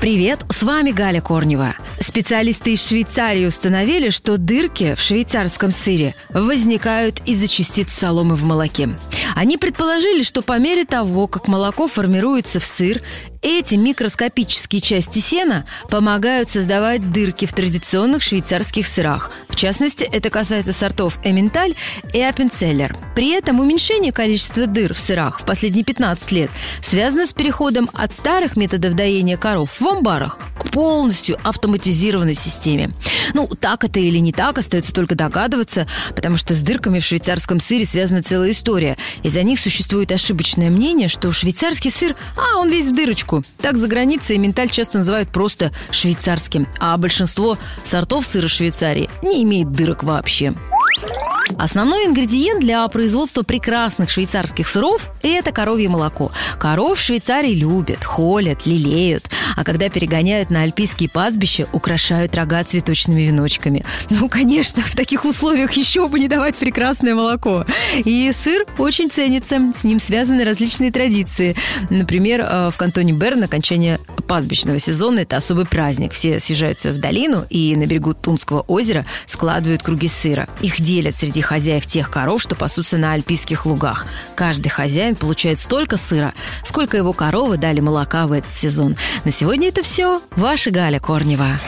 Привет, с вами Галя Корнева. Специалисты из Швейцарии установили, что дырки в швейцарском сыре возникают из-за частиц соломы в молоке. Они предположили, что по мере того, как молоко формируется в сыр, эти микроскопические части сена помогают создавать дырки в традиционных швейцарских сырах. В частности, это касается сортов Эменталь и Аппенцеллер. При этом уменьшение количества дыр в сырах в последние 15 лет связано с переходом от старых методов доения коров в амбарах к полностью автоматизированной системе. Ну, так это или не так, остается только догадываться, потому что с дырками в швейцарском сыре связана целая история. Из-за них существует ошибочное мнение, что швейцарский сыр, а, он весь в дырочку. Так за границей менталь часто называют просто швейцарским, а большинство сортов сыра Швейцарии не имеет дырок вообще. Основной ингредиент для производства прекрасных швейцарских сыров – это коровье молоко. Коров в Швейцарии любят, холят, лелеют. А когда перегоняют на альпийские пастбища, украшают рога цветочными веночками. Ну, конечно, в таких условиях еще бы не давать прекрасное молоко. И сыр очень ценится. С ним связаны различные традиции. Например, э, в кантоне Берн окончание пастбищного сезона – это особый праздник. Все съезжаются в долину и на берегу Тунского озера складывают круги сыра. Их делят среди хозяев тех коров, что пасутся на альпийских лугах. Каждый хозяин получает столько сыра, сколько его коровы дали молока в этот сезон. На сегодня это все. Ваша Галя Корнева.